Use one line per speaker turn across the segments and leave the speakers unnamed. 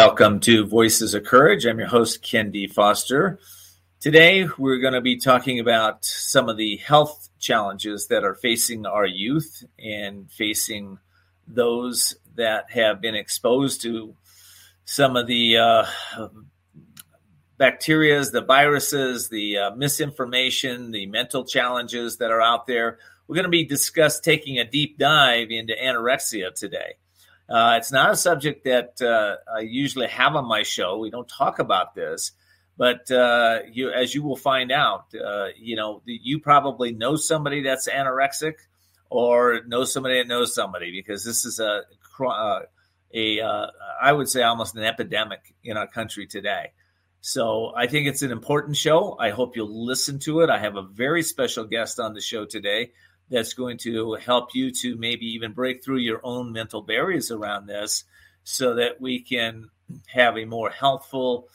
Welcome to Voices of Courage. I'm your host, Ken D. Foster. Today, we're going to be talking about some of the health challenges that are facing our youth and facing those that have been exposed to some of the uh, bacterias, the viruses, the uh, misinformation, the mental challenges that are out there. We're going to be discuss taking a deep dive into anorexia today. Uh, it's not a subject that uh, I usually have on my show. We don't talk about this, but uh, you, as you will find out, uh, you know, you probably know somebody that's anorexic, or know somebody that knows somebody, because this is a a uh, I would say almost an epidemic in our country today. So I think it's an important show. I hope you'll listen to it. I have a very special guest on the show today that's going to help you to maybe even break through your own mental barriers around this so that we can have a more healthful,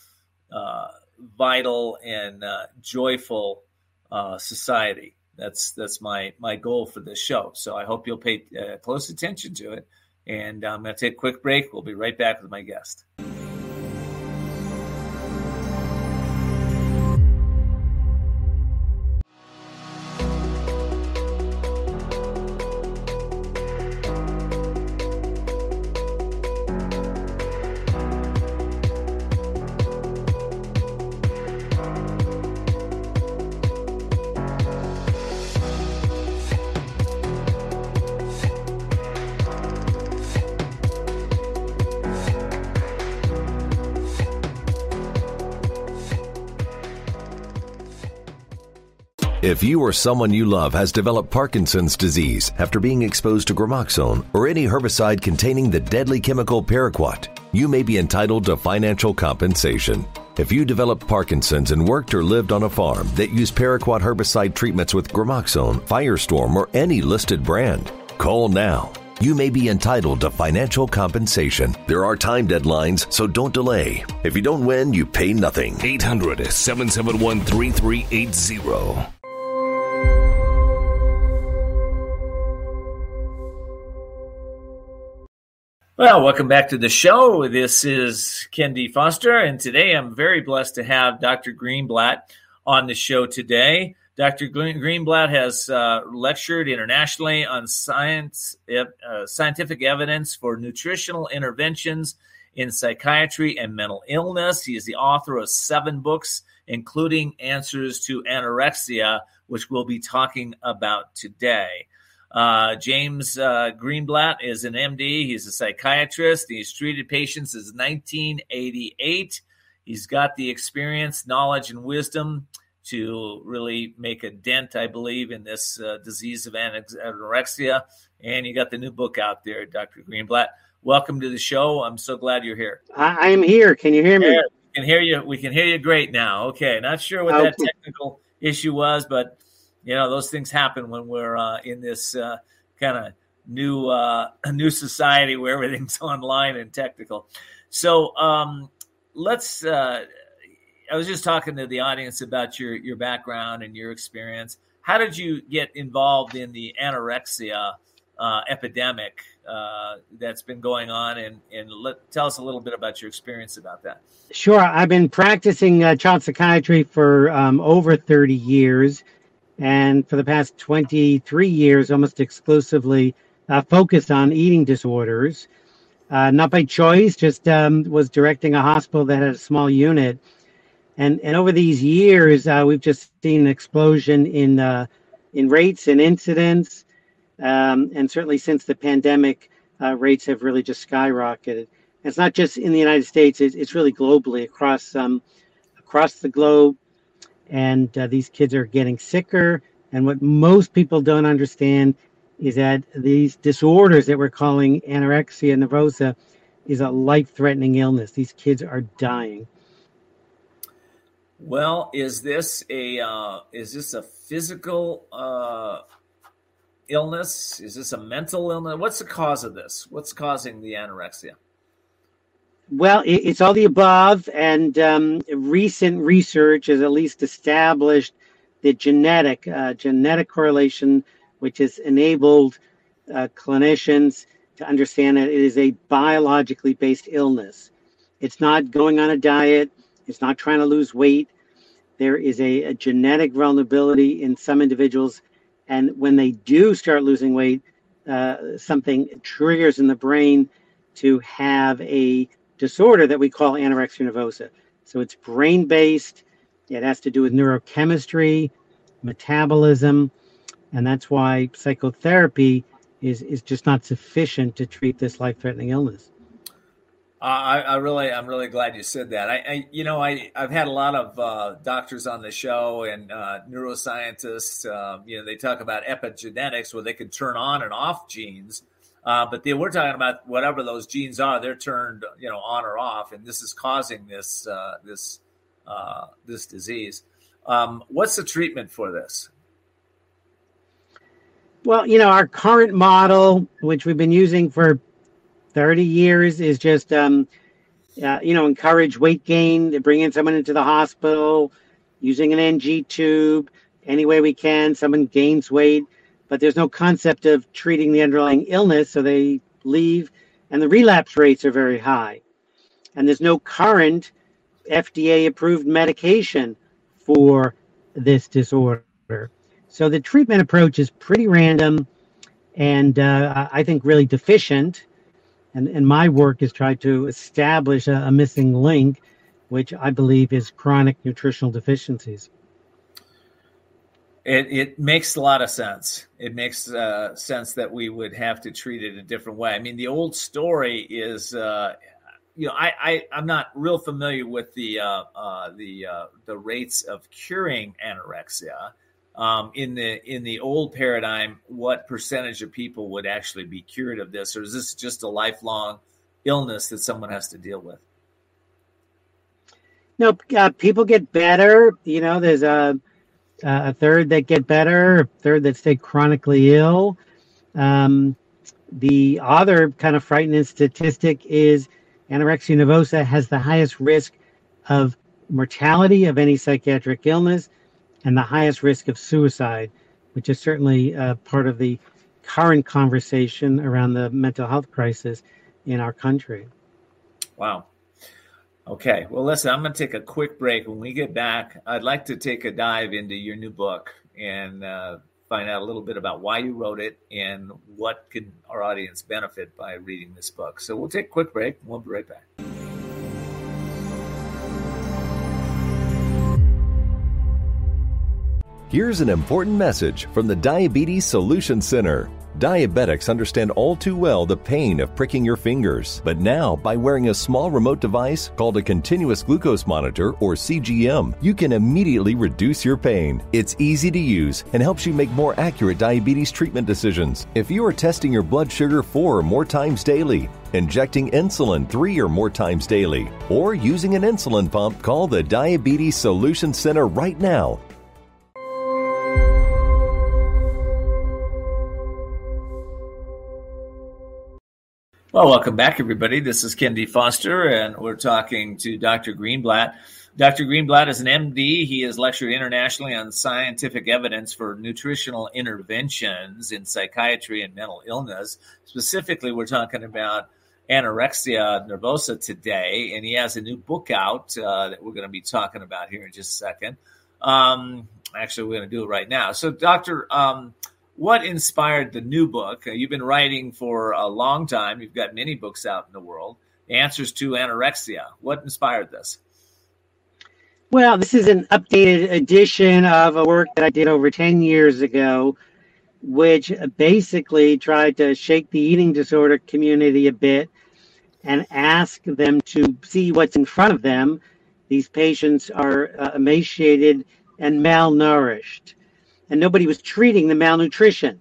uh, vital, and uh, joyful uh, society. That's that's my my goal for this show. So I hope you'll pay uh, close attention to it. And I'm going to take a quick break. We'll be right back with my guest.
If you or someone you love has developed Parkinson's disease after being exposed to gramoxone or any herbicide containing the deadly chemical paraquat, you may be entitled to financial compensation. If you developed Parkinson's and worked or lived on a farm that used paraquat herbicide treatments with gramoxone, Firestorm, or any listed brand, call now. You may be entitled to financial compensation. There are time deadlines, so don't delay. If you don't win, you pay nothing.
800 771 3380.
Well, welcome back to the show. This is Ken D. Foster, and today I'm very blessed to have Dr. Greenblatt on the show today. Dr. Greenblatt has uh, lectured internationally on science, uh, scientific evidence for nutritional interventions in psychiatry and mental illness. He is the author of seven books, including Answers to Anorexia, which we'll be talking about today. Uh, James uh, Greenblatt is an MD. He's a psychiatrist. He's treated patients since 1988. He's got the experience, knowledge, and wisdom to really make a dent, I believe, in this uh, disease of anorexia. And you got the new book out there, Dr. Greenblatt. Welcome to the show. I'm so glad you're here.
I am here. Can you hear me?
Yeah, we can hear you. We can hear you great now. Okay. Not sure what that technical issue was, but you know those things happen when we're uh, in this uh, kind of new uh, new society where everything's online and technical. So um, let's. Uh, I was just talking to the audience about your your background and your experience. How did you get involved in the anorexia uh, epidemic uh, that's been going on, and and let, tell us a little bit about your experience about that.
Sure, I've been practicing uh, child psychiatry for um, over thirty years, and for the past 23 years, almost exclusively uh, focused on eating disorders. Uh, not by choice, just um, was directing a hospital that had a small unit. And, and over these years, uh, we've just seen an explosion in, uh, in rates and incidents. Um, and certainly since the pandemic, uh, rates have really just skyrocketed. it's not just in the United States, it's, it's really globally across, um, across the globe and uh, these kids are getting sicker. And what most people don't understand is that these disorders that we're calling anorexia nervosa is a life-threatening illness. These kids are dying.
Well, is this a uh, is this a physical uh, illness? Is this a mental illness? What's the cause of this? What's causing the anorexia?
Well, it's all the above, and um, recent research has at least established the genetic uh, genetic correlation, which has enabled uh, clinicians to understand that it is a biologically based illness. It's not going on a diet. It's not trying to lose weight. There is a, a genetic vulnerability in some individuals. And when they do start losing weight, uh, something triggers in the brain to have a disorder that we call anorexia nervosa. So it's brain based, it has to do with neurochemistry, metabolism, and that's why psychotherapy is, is just not sufficient to treat this life threatening illness.
I, I, really, I'm really glad you said that. I, I you know, I, I've had a lot of uh, doctors on the show and uh, neuroscientists. Um, you know, they talk about epigenetics, where they can turn on and off genes. Uh, but we're talking about whatever those genes are; they're turned, you know, on or off, and this is causing this uh, this uh, this disease. Um, what's the treatment for this?
Well, you know, our current model, which we've been using for 30 years is just, um, uh, you know, encourage weight gain, bringing someone into the hospital, using an NG tube any way we can. Someone gains weight, but there's no concept of treating the underlying illness, so they leave, and the relapse rates are very high. And there's no current FDA approved medication for this disorder. So the treatment approach is pretty random and uh, I think really deficient and, and my work is try to establish a, a missing link, which I believe is chronic nutritional deficiencies.
It, it makes a lot of sense. It makes uh, sense that we would have to treat it a different way. I mean, the old story is, uh, you know, I, I I'm not real familiar with the uh, uh the uh, the rates of curing anorexia um, in the in the old paradigm, what percentage of people would actually be cured of this, or is this just a lifelong illness that someone has to deal with?
No, uh, people get better. You know, there's a a third that get better, a third that stay chronically ill. Um, the other kind of frightening statistic is anorexia nervosa has the highest risk of mortality of any psychiatric illness and the highest risk of suicide, which is certainly uh, part of the current conversation around the mental health crisis in our country.
Wow. Okay. Well, listen, I'm going to take a quick break. When we get back, I'd like to take a dive into your new book and uh, find out a little bit about why you wrote it and what can our audience benefit by reading this book. So we'll take a quick break. We'll be right back.
Here's an important message from the Diabetes Solution Center. Diabetics understand all too well the pain of pricking your fingers, but now by wearing a small remote device called a continuous glucose monitor or CGM, you can immediately reduce your pain. It's easy to use and helps you make more accurate diabetes treatment decisions. If you are testing your blood sugar four or more times daily, injecting insulin three or more times daily, or using an insulin pump, call the Diabetes Solution Center right now
Well, welcome back, everybody. This is Ken D. Foster, and we're talking to Dr. Greenblatt. Dr. Greenblatt is an MD. He has lectured internationally on scientific evidence for nutritional interventions in psychiatry and mental illness. Specifically, we're talking about anorexia nervosa today, and he has a new book out uh, that we're going to be talking about here in just a second. Um, actually, we're going to do it right now. So, Doctor, um, what inspired the new book? Uh, you've been writing for a long time. You've got many books out in the world. Answers to Anorexia. What inspired this?
Well, this is an updated edition of a work that I did over 10 years ago, which basically tried to shake the eating disorder community a bit and ask them to see what's in front of them. These patients are uh, emaciated and malnourished and nobody was treating the malnutrition.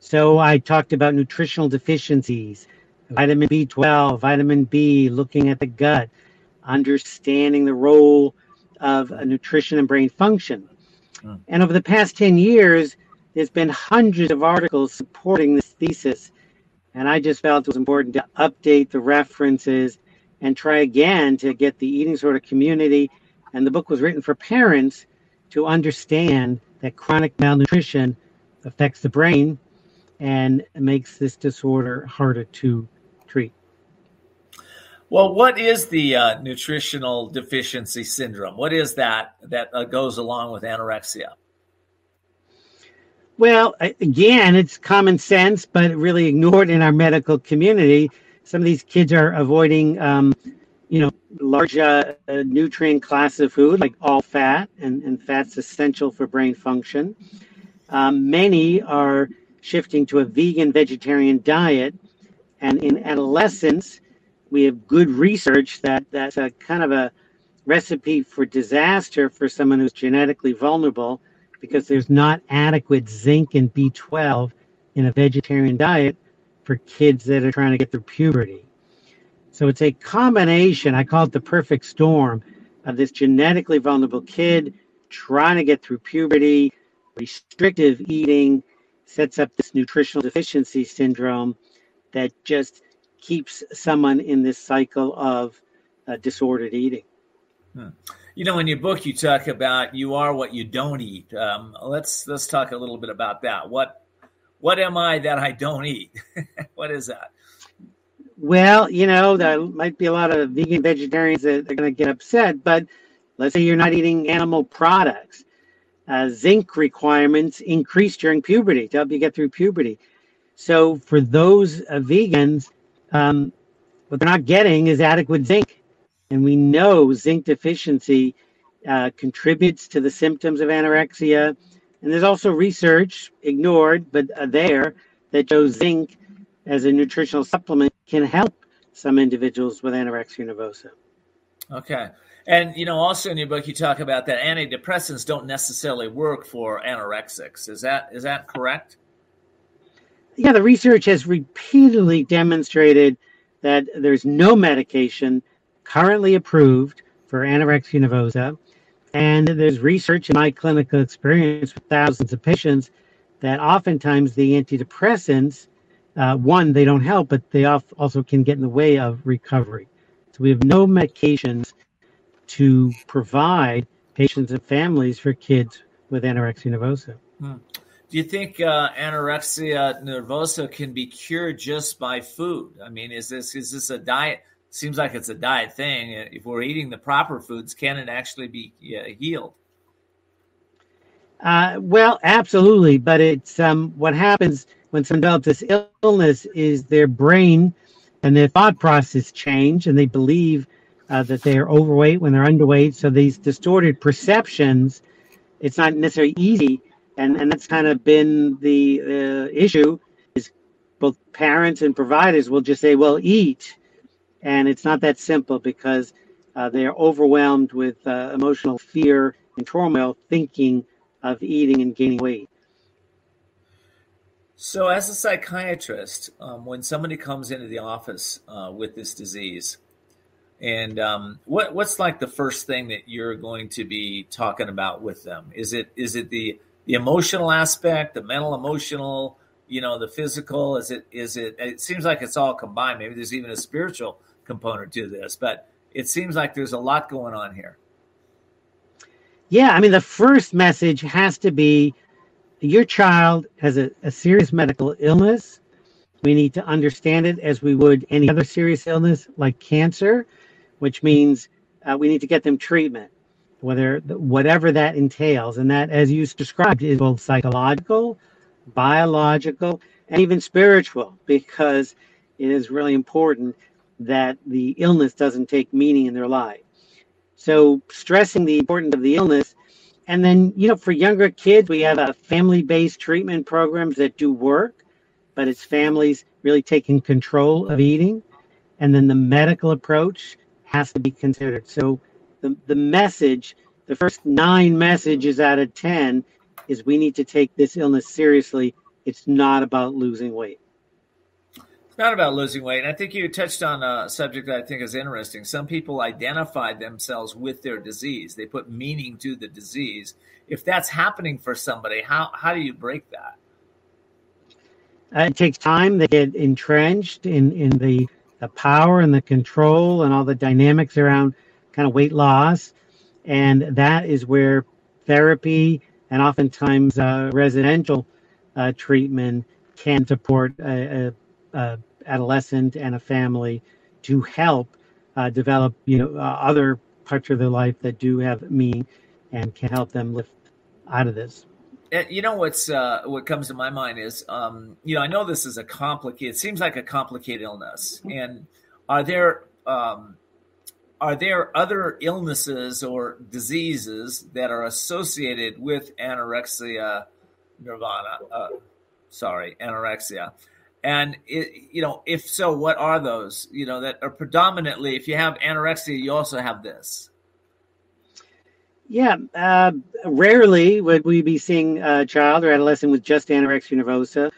So I talked about nutritional deficiencies, vitamin B12, vitamin B, looking at the gut, understanding the role of nutrition and brain function. Mm. And over the past 10 years, there's been hundreds of articles supporting this thesis. And I just felt it was important to update the references and try again to get the eating disorder community. And the book was written for parents to understand that chronic malnutrition affects the brain and makes this disorder harder to treat.
Well, what is the uh, nutritional deficiency syndrome? What is that that uh, goes along with anorexia?
Well, again, it's common sense, but really ignored in our medical community. Some of these kids are avoiding, um, you know, large uh, nutrient class of food like all fat, and, and fat's essential for brain function. Um, many are shifting to a vegan vegetarian diet, and in adolescence, we have good research that that's a kind of a recipe for disaster for someone who's genetically vulnerable because there's not adequate zinc and B12 in a vegetarian diet for kids that are trying to get through puberty. So it's a combination, I call it the perfect storm, of this genetically vulnerable kid trying to get through puberty, restrictive eating sets up this nutritional deficiency syndrome that just keeps someone in this cycle of uh, disordered eating.
Hmm. You know, in your book, you talk about you are what you don't eat. Um, let's let's talk a little bit about that. What what am I that I don't eat? what is that?
Well, you know, there might be a lot of vegan vegetarians that are going to get upset, but let's say you're not eating animal products. Uh, zinc requirements increase during puberty to help you get through puberty. So for those uh, vegans, um, what they're not getting is adequate zinc. And we know zinc deficiency uh, contributes to the symptoms of anorexia. And there's also research, ignored, but uh, there, that shows zinc as a nutritional supplement can help some individuals with anorexia nervosa.
Okay. And, you know, also in your book, you talk about that antidepressants don't necessarily work for anorexics. Is that is that correct?
yeah, the research has repeatedly demonstrated that there's no medication currently approved for anorexia nervosa. And there's research in my clinical experience with thousands of patients that oftentimes the antidepressants, uh, one, they don't help, but they also can get in the way of recovery. So we have no medications to provide patients and families for kids with anorexia nervosa. Hmm.
Do you think uh, anorexia nervosa can be cured just by food? I mean, is this is this a diet? Seems like it's a diet thing. If we're eating the proper foods, can it actually be uh, healed?
Uh, well, absolutely. But it's um, what happens when someone develops this illness is their brain and their thought process change, and they believe uh, that they are overweight when they're underweight. So these distorted perceptions, it's not necessarily easy and and that's kind of been the uh, issue is both parents and providers will just say well eat and it's not that simple because uh, they are overwhelmed with uh, emotional fear and turmoil thinking of eating and gaining weight
so as a psychiatrist um, when somebody comes into the office uh, with this disease and um, what what's like the first thing that you're going to be talking about with them? Is it is it the the emotional aspect, the mental, emotional, you know, the physical? Is it is it? It seems like it's all combined. Maybe there's even a spiritual component to this, but it seems like there's a lot going on here.
Yeah, I mean, the first message has to be your child has a, a serious medical illness. We need to understand it as we would any other serious illness like cancer, which means uh, we need to get them treatment whether whatever that entails, and that, as you described, is both psychological, biological, and even spiritual, because it is really important that the illness doesn't take meaning in their life. So, stressing the importance of the illness, and then you know, for younger kids, we have a family-based treatment programs that do work, but it's families really taking control of eating, and then the medical approach has to be considered. So the, the message, the first nine messages out of 10 is we need to take this illness seriously. It's not about losing weight.
Not about losing weight. I think you touched on a subject that I think is interesting. Some people identify themselves with their disease, they put meaning to the disease. If that's happening for somebody, how, how do you break that?
Uh, it takes time. They get entrenched in, in the, the power and the control and all the dynamics around kind of weight loss. And that is where therapy and oftentimes uh, residential uh, treatment can support a, a, a, adolescent and a family to help uh, develop, you know, uh, other parts of their life that do have meaning and can help them lift out of this.
You know what's uh, what comes to my mind is, um, you know, I know this is a complicated. It seems like a complicated illness, and are there um, are there other illnesses or diseases that are associated with anorexia nirvana? Uh, sorry, anorexia. And it, you know, if so, what are those? You know, that are predominantly. If you have anorexia, you also have this.
Yeah, uh, rarely would we be seeing a child or adolescent with just anorexia nervosa.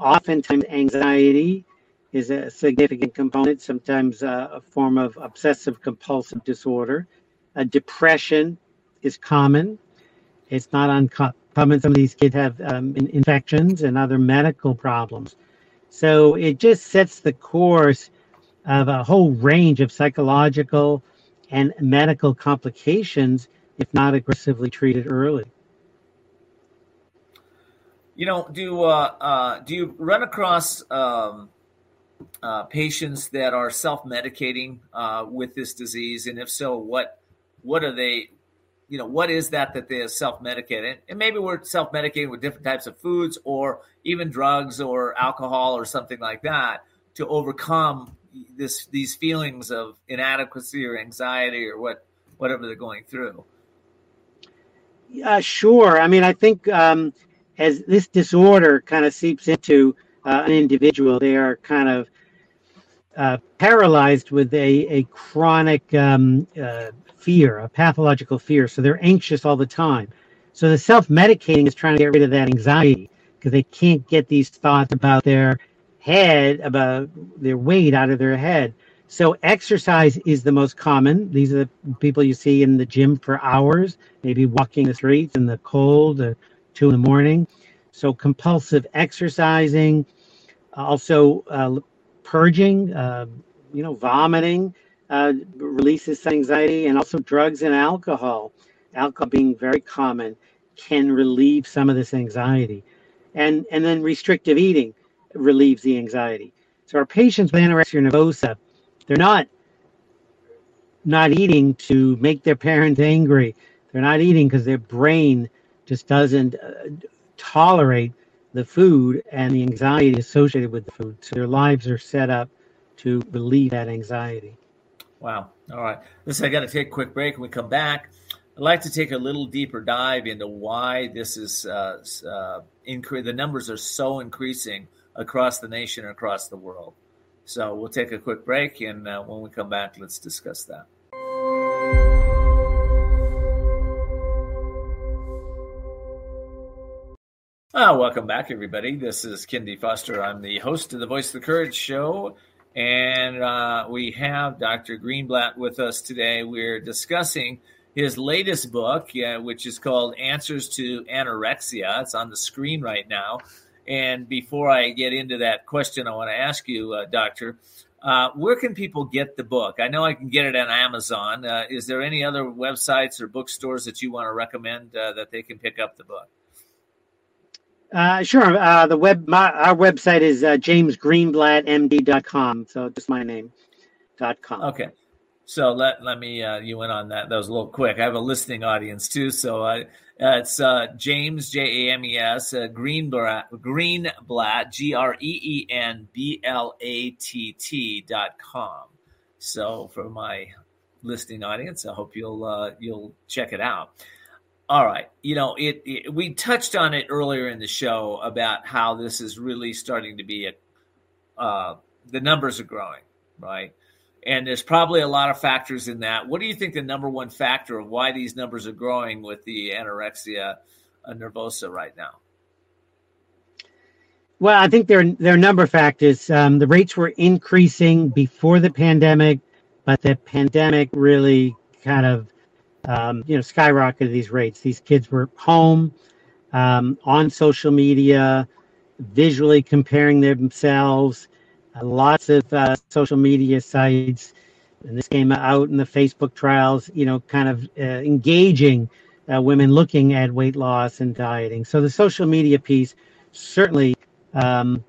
Oftentimes, anxiety is a significant component, sometimes uh, a form of obsessive compulsive disorder. Uh, depression is common. It's not uncommon. Some of these kids have um, infections and other medical problems. So it just sets the course of a whole range of psychological and medical complications if not aggressively treated early.
You know, do uh, uh, do you run across um, uh, patients that are self medicating uh, with this disease, and if so, what what are they? You know, what is that that they self medicate? And maybe we're self medicating with different types of foods, or even drugs, or alcohol, or something like that, to overcome this these feelings of inadequacy or anxiety or what whatever they're going through.
Uh, sure. I mean, I think um, as this disorder kind of seeps into uh, an individual, they are kind of uh, paralyzed with a, a chronic um, uh, fear, a pathological fear. So they're anxious all the time. So the self medicating is trying to get rid of that anxiety because they can't get these thoughts about their head, about their weight out of their head. So exercise is the most common. These are the people you see in the gym for hours, maybe walking the streets in the cold, uh, two in the morning. So compulsive exercising, also uh, purging, uh, you know, vomiting uh, releases anxiety, and also drugs and alcohol. Alcohol being very common can relieve some of this anxiety, and and then restrictive eating relieves the anxiety. So our patients with anorexia nervosa they're not not eating to make their parents angry. They're not eating because their brain just doesn't uh, tolerate the food and the anxiety associated with the food. So their lives are set up to relieve that anxiety.
Wow. All right. Listen, I got to take a quick break. When we come back, I'd like to take a little deeper dive into why this is uh, uh, incre- the numbers are so increasing across the nation and across the world. So we'll take a quick break, and uh, when we come back, let's discuss that. Ah, welcome back, everybody. This is Ken D. Foster. I'm the host of the Voice of the Courage show, and uh, we have Dr. Greenblatt with us today. We're discussing his latest book, which is called Answers to Anorexia. It's on the screen right now. And before I get into that question, I want to ask you, uh, Doctor, uh, where can people get the book? I know I can get it on Amazon. Uh, is there any other websites or bookstores that you want to recommend uh, that they can pick up the book?
Uh, sure. Uh, the web, my, our website is uh, jamesgreenblattmd.com. So just my name. Dot com.
Okay. So let let me uh, you went on that. That was a little quick. I have a listening audience too, so I, uh, it's uh, James J A M E S uh, Greenblatt Greenblatt G R E E N B L A T T dot com. So for my listening audience, I hope you'll uh, you'll check it out. All right, you know it, it, We touched on it earlier in the show about how this is really starting to be a. Uh, the numbers are growing, right? And there's probably a lot of factors in that. What do you think the number one factor of why these numbers are growing with the anorexia nervosa right now?
Well, I think there, there are a number of factors. Um, the rates were increasing before the pandemic, but the pandemic really kind of, um, you know, skyrocketed these rates. These kids were home, um, on social media, visually comparing themselves, lots of uh, social media sites, and this came out in the Facebook trials, you know, kind of uh, engaging uh, women looking at weight loss and dieting. So the social media piece certainly um,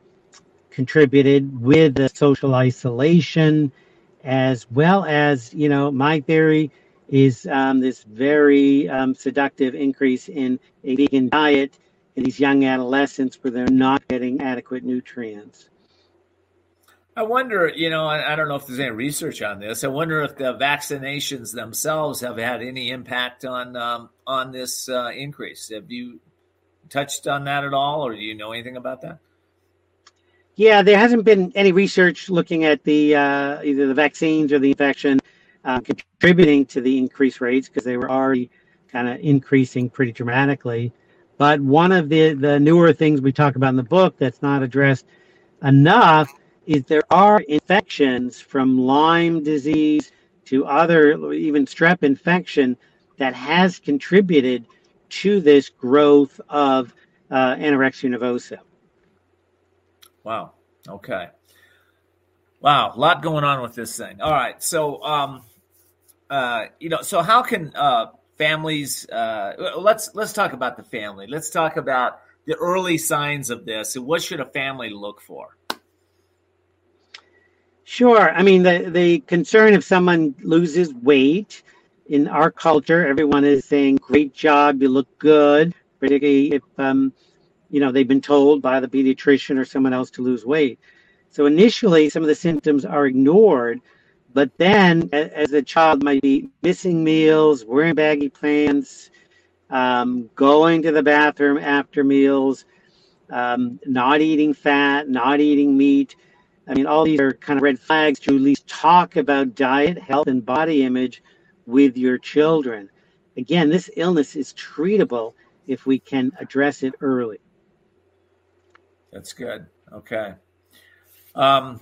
contributed with the social isolation as well as, you know, my theory is um, this very um, seductive increase in a vegan diet in these young adolescents where they're not getting adequate nutrients.
I wonder, you know, I, I, don't know if there's any research on this. I wonder if the vaccinations themselves have had any impact on um, on this uh, increase. Have you touched on that at all, or do you know anything about that?
Yeah, there hasn't been any research looking at the uh, either the vaccines or the infection uh, contributing to the increased rates because they were already kind of increasing pretty dramatically. But one of the the newer things we talk about in the book that's not addressed enough is there are infections from Lyme disease to other, even strep infection, that has contributed to this growth of uh, anorexia nervosa.
Wow. Okay. Wow, a lot going on with this thing. All right, so um, uh, you know, so how can uh, families? Uh, let's let's talk about the family. Let's talk about the early signs of this. And what should a family look for?
Sure. I mean, the, the concern if someone loses weight in our culture, everyone is saying, great job, you look good, particularly if, um, you know, they've been told by the pediatrician or someone else to lose weight. So initially, some of the symptoms are ignored, but then as a child might be missing meals, wearing baggy pants, um, going to the bathroom after meals, um, not eating fat, not eating meat, I mean, all these are kind of red flags to at least talk about diet, health, and body image with your children. Again, this illness is treatable if we can address it early.
That's good. Okay. Um,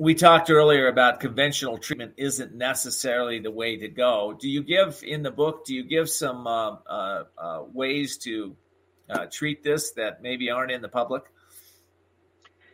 we talked earlier about conventional treatment isn't necessarily the way to go. Do you give in the book? Do you give some uh, uh, uh, ways to uh, treat this that maybe aren't in the public?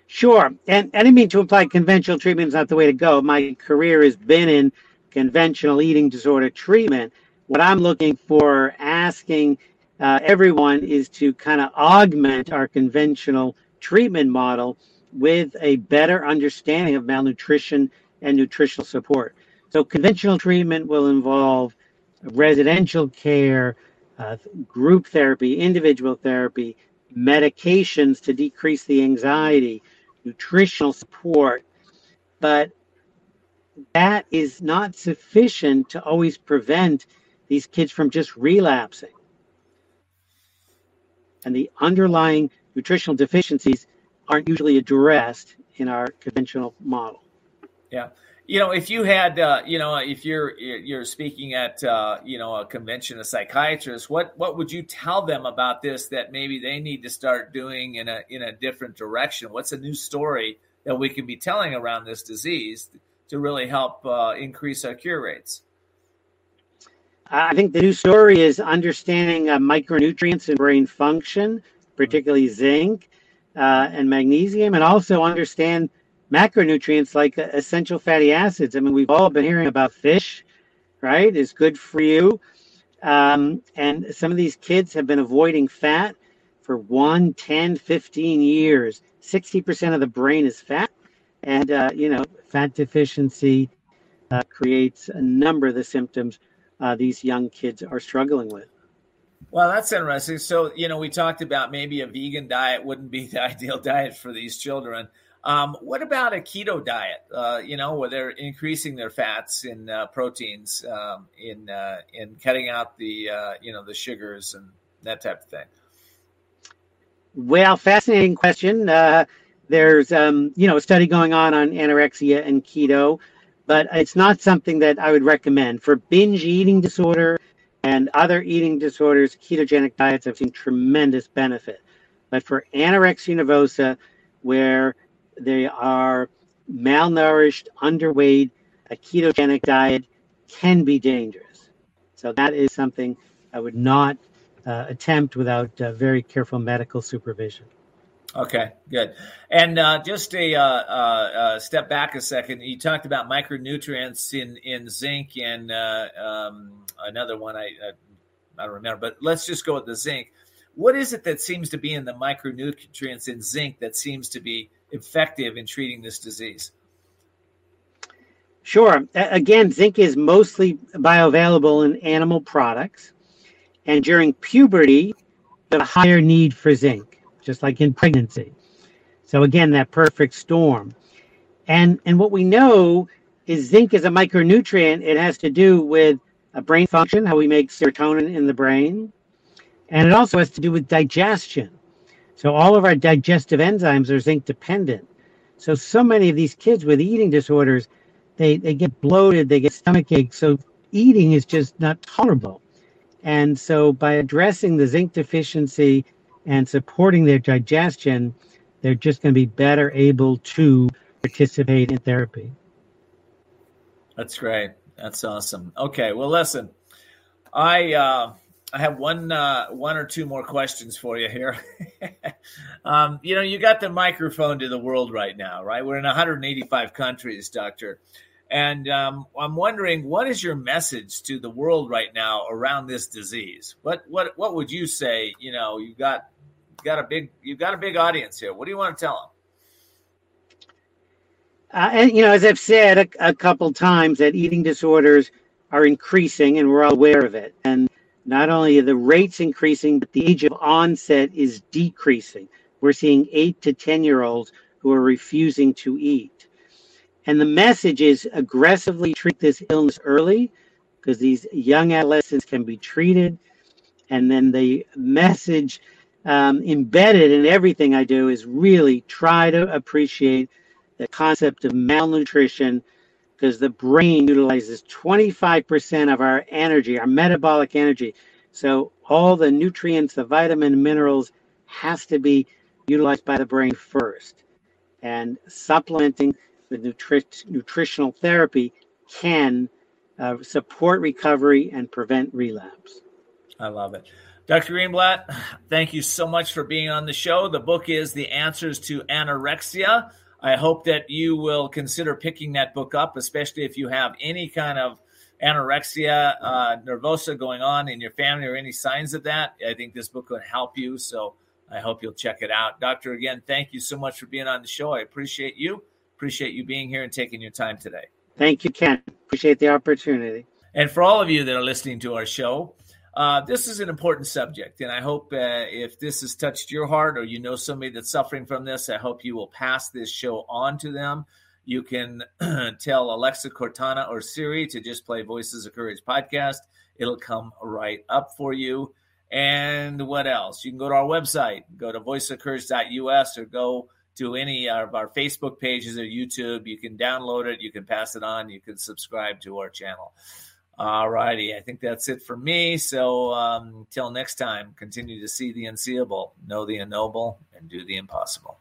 Sure. And I didn't mean to imply conventional treatment is not the way to go. My career has been in conventional eating disorder treatment. What I'm looking for, asking uh, everyone, is to kind of augment our conventional treatment model with a better understanding of malnutrition and nutritional support. So, conventional treatment will involve residential care, uh, group therapy, individual therapy, medications to decrease the anxiety, nutritional support, but that is not sufficient to always prevent these kids from just relapsing. And the underlying nutritional deficiencies aren't usually addressed in our conventional model.
Yeah you know, if you had, uh, you know, if you're you're speaking at, uh, you know, a convention of psychiatrists, what what would you tell them about this that maybe they need to start doing in a in a different direction? What's a new story that we can be telling around this disease to really help uh, increase our cure rates?
I think the new story is understanding uh, micronutrients and brain function, particularly zinc uh, and magnesium, and also understand macronutrients like essential fatty acids. I mean, we've all been hearing about fish, right? Is good for you. Um, and some of these kids have been avoiding fat for 1, 10, 15 years. 60% of the brain is fat. And, uh, you know, fat deficiency uh, creates a number of the symptoms uh, these young kids are struggling with.
Well, that's interesting. So, you know, we talked about maybe a vegan diet wouldn't be the ideal diet for these children. Um, what about a keto diet? Uh, you know, where they're increasing their fats and uh, proteins um, in uh, in cutting out the uh, you know the sugars and that type of thing.
Well, fascinating question. Uh, there's um, you know a study going on on anorexia and keto, but it's not something that I would recommend for binge eating disorder and other eating disorders. Ketogenic diets have seen tremendous benefit, but for anorexia nervosa, where they are malnourished, underweight, a ketogenic diet can be dangerous. So that is something I would not uh, attempt without uh, very careful medical supervision.
Okay, good. And uh, just a uh, uh, uh, step back a second. You talked about micronutrients in, in zinc and um, another one I, I don't remember, but let's just go with the zinc. What is it that seems to be in the micronutrients in zinc that seems to be effective in treating this disease?
Sure. Again, zinc is mostly bioavailable in animal products. And during puberty, the higher need for zinc, just like in pregnancy. So again, that perfect storm. And and what we know is zinc is a micronutrient. It has to do with a brain function, how we make serotonin in the brain, and it also has to do with digestion. So all of our digestive enzymes are zinc dependent. So so many of these kids with eating disorders they, they get bloated, they get stomach aches. So eating is just not tolerable. And so by addressing the zinc deficiency and supporting their digestion, they're just going to be better able to participate in therapy.
That's great. That's awesome. Okay, well, listen, I uh, I have one uh, one or two more questions for you here. um, you know, you got the microphone to the world right now, right? We're in 185 countries, Doctor. And um, I'm wondering, what is your message to the world right now around this disease? What what what would you say? You know, you've got got a big you've got a big audience here. What do you want to tell them?
Uh, and you know, as I've said a, a couple times, that eating disorders are increasing, and we're all aware of it. And not only are the rates increasing, but the age of onset is decreasing. We're seeing eight to ten year olds who are refusing to eat. And the message is aggressively treat this illness early because these young adolescents can be treated. And then the message um, embedded in everything I do is really try to appreciate the concept of malnutrition because the brain utilizes 25% of our energy, our metabolic energy. So all the nutrients, the vitamin, minerals has to be utilized by the brain first. And supplementing with nutri- nutritional therapy can uh, support recovery and prevent relapse.
I love it. Dr. Greenblatt, thank you so much for being on the show. The book is The Answers to Anorexia. I hope that you will consider picking that book up, especially if you have any kind of anorexia uh, nervosa going on in your family or any signs of that. I think this book will help you. So I hope you'll check it out. Doctor, again, thank you so much for being on the show. I appreciate you. Appreciate you being here and taking your time today.
Thank you, Ken. Appreciate the opportunity.
And for all of you that are listening to our show, uh, this is an important subject. And I hope uh, if this has touched your heart or you know somebody that's suffering from this, I hope you will pass this show on to them. You can tell Alexa Cortana or Siri to just play Voices of Courage podcast. It'll come right up for you. And what else? You can go to our website, go to voiceofcourage.us or go to any of our Facebook pages or YouTube. You can download it, you can pass it on, you can subscribe to our channel. All righty, I think that's it for me. So um, till next time, continue to see the unseeable, know the unknowable, and do the impossible.